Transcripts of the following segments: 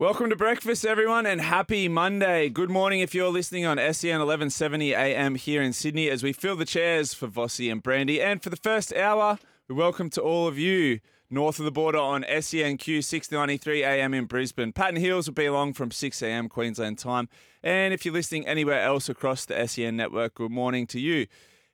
Welcome to breakfast, everyone, and happy Monday. Good morning if you're listening on SEN 1170 AM here in Sydney as we fill the chairs for Vossi and Brandy. And for the first hour, we welcome to all of you north of the border on SENQ 693 AM in Brisbane. Patton Hills will be along from 6 AM Queensland time. And if you're listening anywhere else across the SEN network, good morning to you.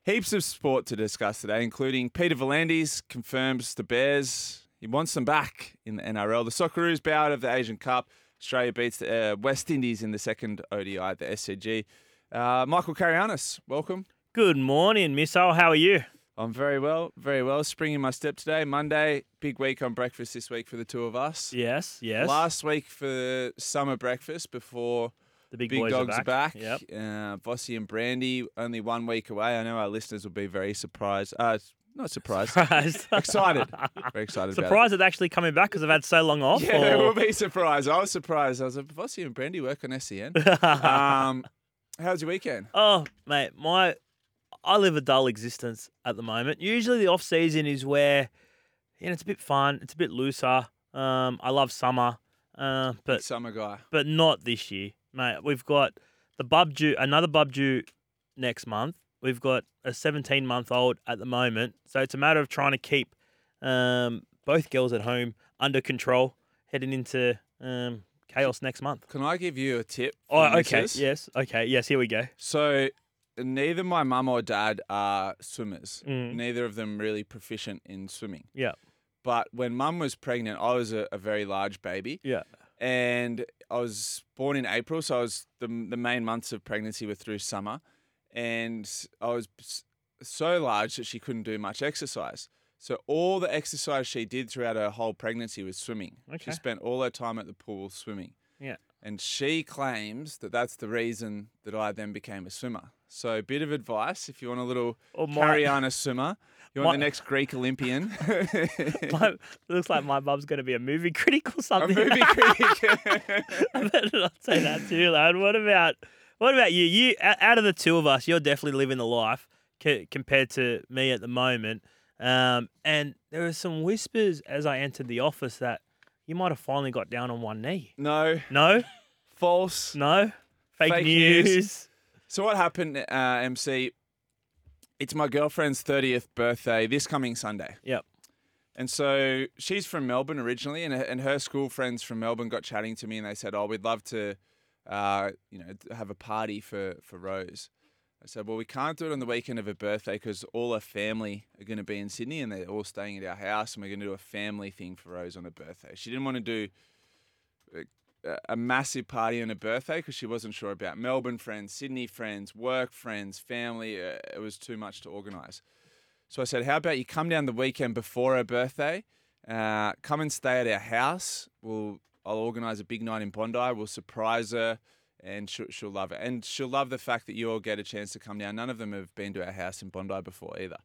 Heaps of sport to discuss today, including Peter V'landys confirms the Bears. He wants them back in the NRL. The Socceroos bow out of the Asian Cup. Australia beats the uh, West Indies in the second ODI at the SCG. Uh, Michael Carayannis, welcome. Good morning, Missile. How are you? I'm very well, very well. Spring in my step today. Monday, big week on breakfast this week for the two of us. Yes, yes. Last week for summer breakfast before the big, big boys dogs are back. Yep. Yep. Uh, Vossi and Brandy only one week away. I know our listeners will be very surprised. Uh, not surprised. Surprised. excited. Very excited. about it. Surprised it's actually coming back because I've had so long off. Yeah, they or- will be surprised. I was surprised. I was like, Vossi and Brandy work on SEN. um, how was your weekend? oh, mate, my I live a dull existence at the moment. Usually the off season is where you know it's a bit fun, it's a bit looser. Um, I love summer, uh, Big but summer guy. but not this year, mate. We've got the bub due, another bub due next month. We've got a 17 month old at the moment, so it's a matter of trying to keep um, both girls at home under control, heading into um, chaos next month. Can I give you a tip? Oh, okay. missus? Yes. Okay. Yes. Here we go. So, neither my mum or dad are swimmers. Mm. Neither of them really proficient in swimming. Yeah. But when mum was pregnant, I was a, a very large baby. Yeah. and I was born in April, so I was the the main months of pregnancy were through summer, and I was so large that she couldn't do much exercise. So all the exercise she did throughout her whole pregnancy was swimming. Okay. She spent all her time at the pool swimming. Yeah. And she claims that that's the reason that I then became a swimmer. So, a bit of advice if you want a little Or my, Cariana swimmer, you want my- the next Greek Olympian. my looks like my bub's going to be a movie critic or something. a movie critic. I better not say that too loud. What about what about you? You out of the two of us, you're definitely living the life c- compared to me at the moment. Um, and there were some whispers as I entered the office that you might have finally got down on one knee. no, No, false. no, fake, Fake news. news. So what happened, uh, MC? It's my girlfriend's thirtieth birthday this coming Sunday. Yep. And so she's from Melbourne originally, and and her school friends from Melbourne got chatting to me, and they said, "Oh, we'd love to, uh, you know, have a party for for Rose." I said, "Well, we can't do it on the weekend of her birthday because all her family are going to be in Sydney, and they're all staying at our house, and we're going to do a family thing for Rose on her birthday." She didn't want to do a, a massive party on her birthday because she wasn't sure about Melbourne friends, Sydney friends, work friends, family. Uh, it was too much to organise. So I said, "How about you come down the weekend before her birthday? Uh, come and stay at our house. We'll I'll organise a big night in Bondi. We'll surprise her, and she'll, she'll love it. And she'll love the fact that you all get a chance to come down. None of them have been to our house in Bondi before either."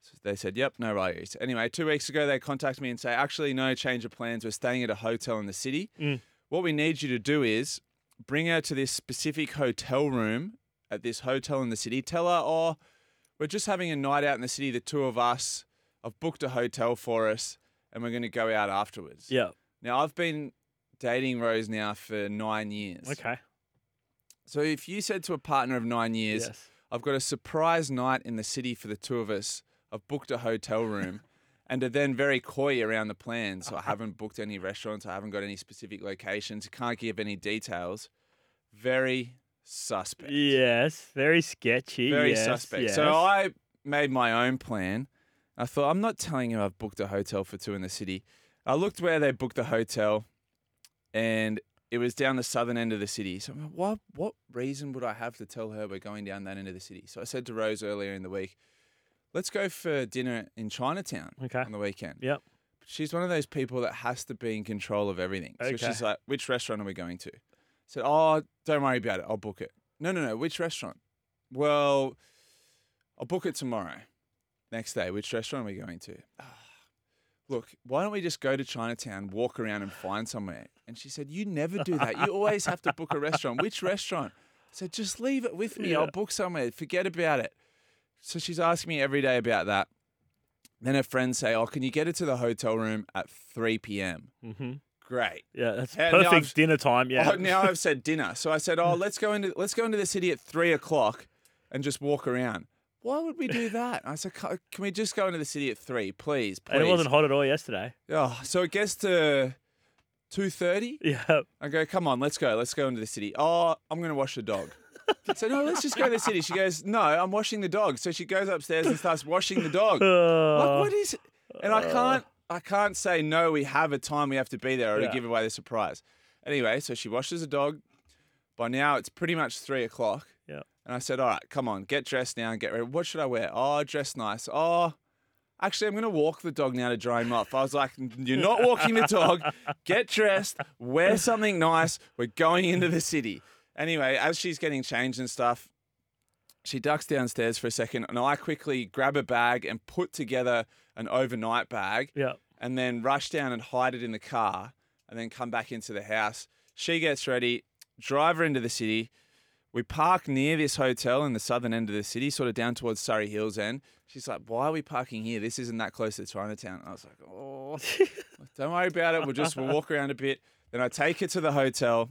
So they said, "Yep, no worries." Anyway, two weeks ago they contacted me and say, "Actually, no change of plans. We're staying at a hotel in the city. Mm. What we need you to do is bring her to this specific hotel room at this hotel in the city. Tell her, oh." we're just having a night out in the city, the two of us. I've booked a hotel for us and we're going to go out afterwards. Yeah. Now, I've been dating Rose now for nine years. Okay. So if you said to a partner of nine years, Yes. I've got a surprise night in the city for the two of us, I've booked a hotel room, and are then very coy around the plans. So I haven't booked any restaurants, I haven't got any specific locations, can't give any details. Very suspect. Yes. Very sketchy. very yes, suspect. So. I made my own plan. I thought I'm not telling you I've booked a hotel for two in the city. I looked where they booked the hotel, and it was down the southern end of the city. So I'm like, what what reason would I have to tell her we're going down that end of the city? So I said to Rose earlier in the week, let's go for dinner in Chinatown Okay. on the weekend. Yep. She's one of those people that has to be in control of everything. So Okay. she's like, which restaurant are we going to? I said, oh, don't worry about it. I'll book it. No, no, no. Which restaurant? Well, I'll book it tomorrow. Next day, which restaurant are we going to? "Ah, Look, why don't we just go to Chinatown, walk around and find somewhere? And she said, You never do that. You always have to book a restaurant. Which restaurant? I said, Just leave it with me. I'll book somewhere. Forget about it. So she's asking me every day about that. Then her friends say, Oh, can you get it to the hotel room at 3 p.m.? Mm-hmm. great. Yeah, that's Yeah, now perfect dinner time. Yeah. Oh, now I've said dinner. So I said, oh, let's go into let's go into the city at three o'clock and just walk around. Why would we do that? I said, "Ca- can we just go into the city at three, please, please? and it wasn't hot at all yesterday. Oh, so it gets to two thirty. Yeah. I go, come on, let's go. Let's go into the city. Oh, I'm going to wash the dog. so, no, let's just go to the city. She goes, no, I'm washing the dog. So she goes upstairs and starts washing the dog. Like, Uh, what is And I can't, I can't say, no, we have a time we have to be there or Yeah. to give away the surprise. Anyway, so she washes the dog. By now, it's pretty much three o'clock. Yeah. And I said, all right, come on, get dressed now and get ready. What should I wear? Oh, dress nice. Oh, Actually, I'm going to walk the dog now to dry him off. I was like, You're not walking the dog. Get dressed, wear something nice. We're going into the city. Anyway, as she's getting changed and stuff, she ducks downstairs for a second, and I quickly grab a bag and put together an overnight bag Yeah. and then rush down and hide it in the car and then come back into the house. She gets ready, drive her into the city. We park near this hotel in the southern end of the city, sort of down towards Surry Hills end. She's like, Why are we parking here? This isn't that close to Chinatown. I was like, Oh, don't worry about it. We'll just we'll walk around a bit. Then I take her to the hotel.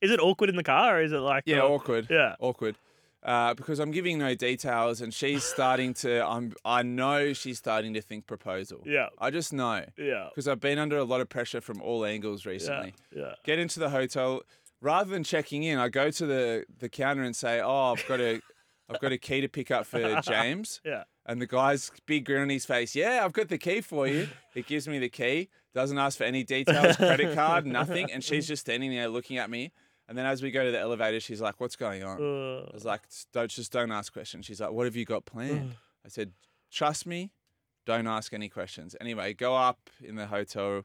Is it awkward in the car or is it like Yeah, uh, awkward. Yeah. Awkward. Uh, because I'm giving no details and she's starting to I'm I know she's starting to think proposal. Yeah. I just know. Yeah. Because I've been under a lot of pressure from all angles recently. Yeah. recently. Yeah. Get into the hotel. Rather than checking in, I go to the, the counter and say, Oh, I've got a I've got a key to pick up for James. Yeah. And the guy's big grin on his face. Yeah, I've got the key for you. He gives me the key, doesn't ask for any details, credit card, nothing. And she's just standing there looking at me. And then as we go to the elevator, she's like, What's going on? I was like, don't just don't ask questions. She's like, what have you got planned? I said, trust me, don't ask any questions. Anyway, go up in the hotel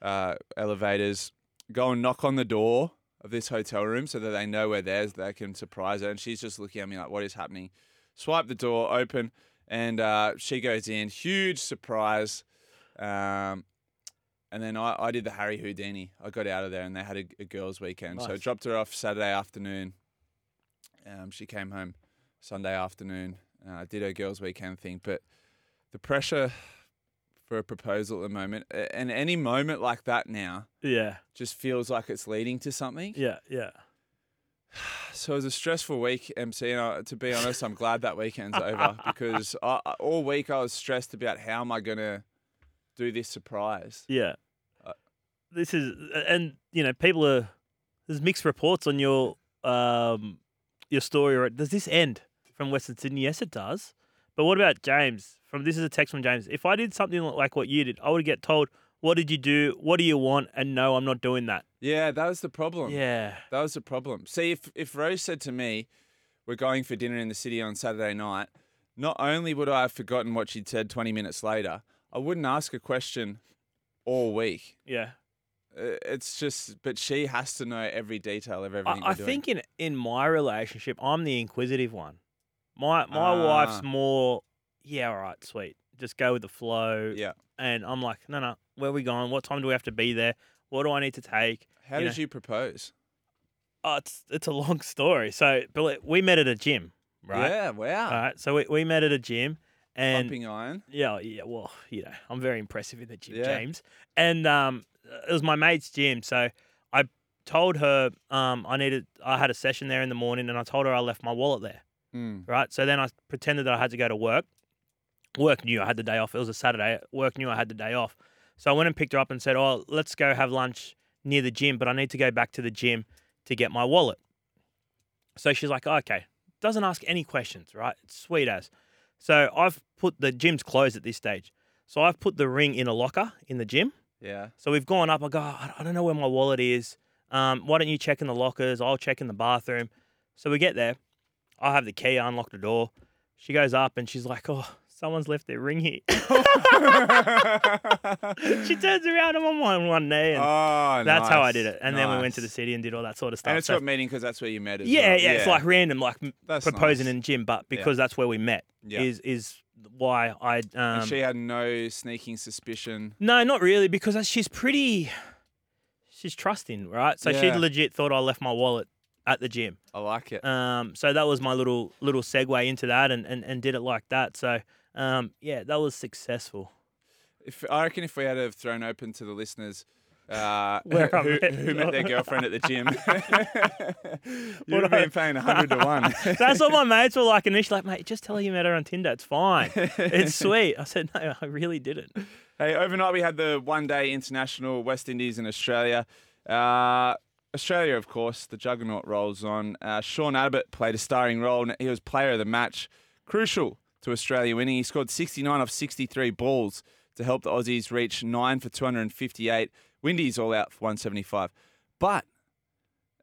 uh, elevators, go and knock on the door of this hotel room so that they know we're there, so they can surprise her. And she's just looking at me like, what is happening? Swipe the door open, and uh, she goes in. Huge surprise. Um, and then I, I did the Harry Houdini. I got out of there and they had a, a girls' weekend. So I dropped her off Saturday afternoon. Um, she came home Sunday afternoon. Uh, did her girls' weekend thing. But the pressure for a proposal at the moment, and any moment like that now, yeah. just feels like it's leading to something. Yeah. Yeah. So it was a stressful week, MC. And I, to be honest, I'm glad that weekend's over because I, all week I was stressed about how am I going to do this surprise. Yeah. Uh, this is and you know people are there's mixed reports on your um your story. Or does this end from Western Sydney? Yes, it does. But what about James? From this is a text from James. If I did something like what you did, I would get told, "What did you do? What do you want?" And no, I'm not doing that. Yeah, that was the problem. Yeah. That was the problem. See, if, if Rose said to me, we're going for dinner in the city on Saturday night, not only would I have forgotten what she'd said 20 minutes later, I wouldn't ask a question all week. Yeah. It's just, but she has to know every detail of everything. I we're think in in my relationship, I'm the inquisitive one. My my Ah. wife's more, yeah, all right, sweet, just go with the flow. Yeah. And I'm like, no, no, where are we going? What time do we have to be there? What do I need to take? How you did you propose? Oh, it's it's a long story. So, but we met at a gym, right? Yeah, wow. All right. So we, we met at a gym, and Pumping iron. yeah, yeah. Well, you know, I'm very impressive in the gym, Yeah. James. And um, it was my mate's gym, so I told her um I needed I had a session there in the morning, and I told her I left my wallet there. Mm. Right. So then I pretended that I had to go to work. Work knew I had the day off. It was a Saturday. Work knew I had the day off. So I went and picked her up and said, "Oh, let's go have lunch near the gym, but I need to go back to the gym to get my wallet." So she's like, oh, "Okay." Doesn't ask any questions, right? It's sweet as. So I've put the gym's closed at this stage. So I've put the ring in a locker in the gym. Yeah. So we've gone up. I go, "I I don't know where my wallet is. Um, why don't you check in the lockers? I'll check in the bathroom. So we get there. I have the key. I unlock the door. She goes up and she's like, oh, someone's left their ring here. she turns around. I'm on one, one knee. And oh, that's how I did it. And then we went to the city and did all that sort of stuff. And it's So- got meaning because that's where you met as yeah, well. yeah, It's like random, like That's proposing nice. in gym, but because that's where we met Yeah. is is why I. Um, and she had no sneaking suspicion. No, not really, because she's pretty. She's trusting, right? So she legit thought I left my wallet at the gym. I like it. Um, so that was my little little segue into that, and and, and did it like that. So um, yeah, that was successful. If I reckon if we had have thrown open to the listeners uh, Where who, met- who met their girlfriend at the gym. You'd have been paying 100 to 1. That's what my mates were like initially. Like, mate, just tell her you met her on Tinder. It's fine. It's sweet. I said, no, I really didn't. Hey, overnight we had the one day international West Indies and Australia. Uh, Australia, of course, the juggernaut rolls on. Uh, Sean Abbott played a starring role. He was player of the match, crucial to Australia winning. He scored 69 off 63 balls to help the Aussies reach 9 for 258. Windies all out for 175. But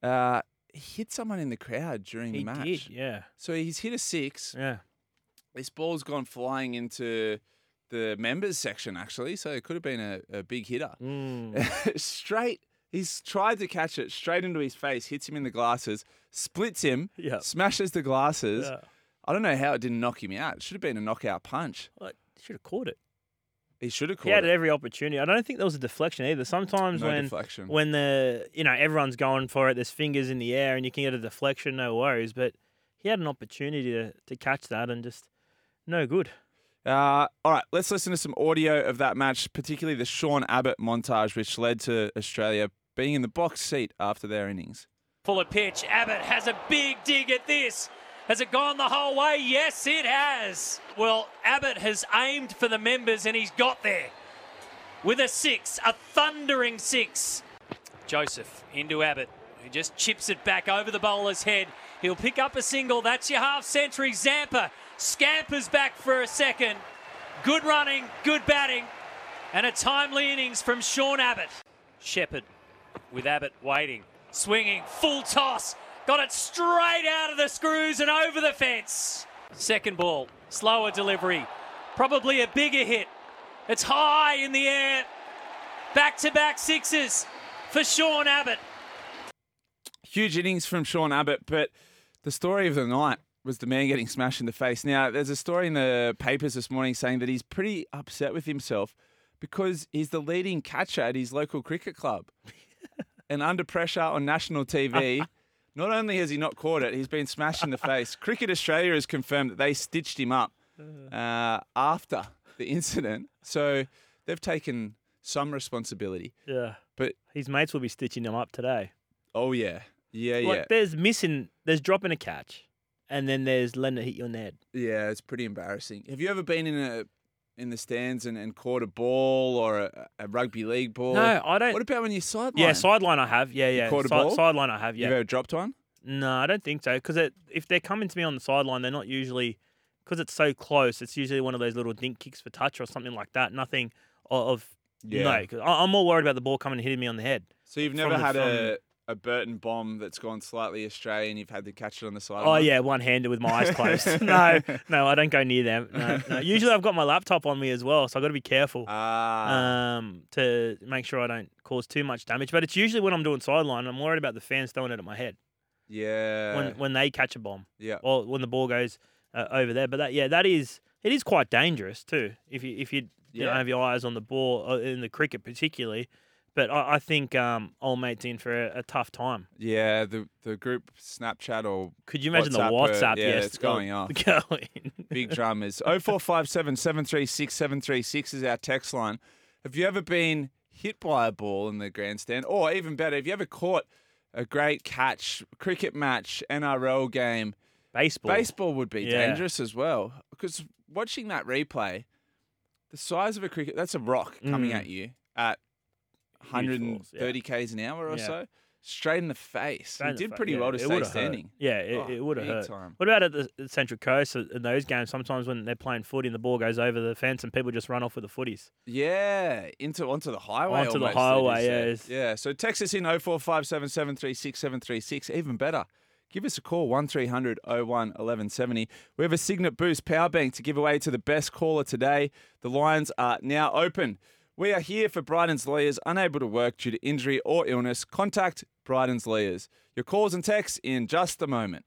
uh, he hit someone in the crowd during He the match. did, yeah. So he's hit a six. Yeah. This ball's gone flying into the members section, actually. So it could have been a, a big hitter. Mm. straight, he's tried to catch it straight into his face, hits him in the glasses, splits him, Yeah. smashes the glasses. yeah. I don't know how it didn't knock him out. It should have been a knockout punch. Like, should have caught it. He should have caught. It. He had it. every opportunity. I don't think there was a deflection either. Sometimes No when deflection. when the you know everyone's going for it, there's fingers in the air, and you can get a deflection, no worries. But he had an opportunity to to catch that and just no good. Uh, all right, let's listen to some audio of that match, particularly the Sean Abbott montage, which led to Australia being in the box seat after their innings. Full of pitch. Abbott has a big dig at this. Has it gone the whole way? Yes, it has. Well, Abbott has aimed for the members and he's got there with a six, a thundering six. Joseph into Abbott, who just chips it back over the bowler's head. He'll pick up a single. That's your half century. Zampa scampers back for a second. Good running, good batting, and a timely innings from Sean Abbott. Shepherd with Abbott waiting, swinging, full toss, got it straight out of the screws and over the fence. Second ball, slower delivery, probably a bigger hit. It's high in the air. Back to back sixes for Sean Abbott. Huge innings from Sean Abbott, but the story of the night was the man getting smashed in the face. Now, there's a story in the papers this morning saying that he's pretty upset with himself because he's the leading catcher at his local cricket club. and under pressure on national TV, not only has he not caught it, he's been smashed in the face. Cricket Australia has confirmed that they stitched him up uh, after the incident. So they've taken some responsibility. Yeah, But his mates will be stitching him up today. oh, yeah. Yeah, yeah. There's missing, there's dropping a catch, and then there's letting it hit your net. Yeah, it's pretty embarrassing. Have you ever been in a in the stands and, and caught a ball or a, a rugby league ball? No, I don't. What about when you sideline? yeah, sideline I have. Yeah, yeah. caught a ball? Sideline I have. Yeah. You've ever dropped one? No, I don't think so. Because if they're coming to me on the sideline, they're not usually because it's so close. It's usually one of those little dink kicks for touch or something like that. Nothing o- of no. 'cause I- I'm more worried about the ball coming and hitting me on the head. So you've never had a, a Burton bomb that's gone slightly astray and you've had to catch it on the sideline? Oh yeah, one handed with my eyes closed. no, no, I don't go near them. No, no. Usually I've got my laptop on me as well, so I've got to be careful Ah, um, to make sure I don't cause too much damage. But it's usually when I'm doing sideline, I'm worried about the fans throwing it at my head yeah. when when they catch a bomb yeah. or when the ball goes uh, over there. But that yeah, that is it is quite dangerous too if you if you, you don't have your eyes on the ball uh, in the cricket particularly. But I, I think um, old mate's in for a, a tough time. Yeah, the the group Snapchat or Could you imagine WhatsApp, the WhatsApp? yeah, yes, it's going off. Going. big dramas. 0457 736 736 is our text line. Have you ever been hit by a ball in the grandstand? Or even better, have you ever caught a great catch, cricket match, NRL game? Baseball. Baseball would be Yeah. dangerous as well. Because watching that replay, the size of a cricket, that's a rock coming Mm. at you at 130 force, k's an hour or Yeah. so, straight in the face. Straight in he the did fa- pretty yeah, well to it stay would've hurt. standing. Yeah, it, Oh, it would have big hurt. time. What about at the, the Central Coast uh, in those games? Sometimes when they're playing footy and the ball goes over the fence and people just run off with the footies. Yeah, into onto the highway. Onto the almost, they highway, just yeah, it's- Yeah. So text us in 0457 736 736. Even better, give us a call 1300 01 1170. We have a Cygnett Boost power bank to give away to the best caller today. The lines are now open. We are here for Bryden's lawyers unable to work due to injury or illness. Contact Bryden's lawyers. Your calls and texts in just a moment.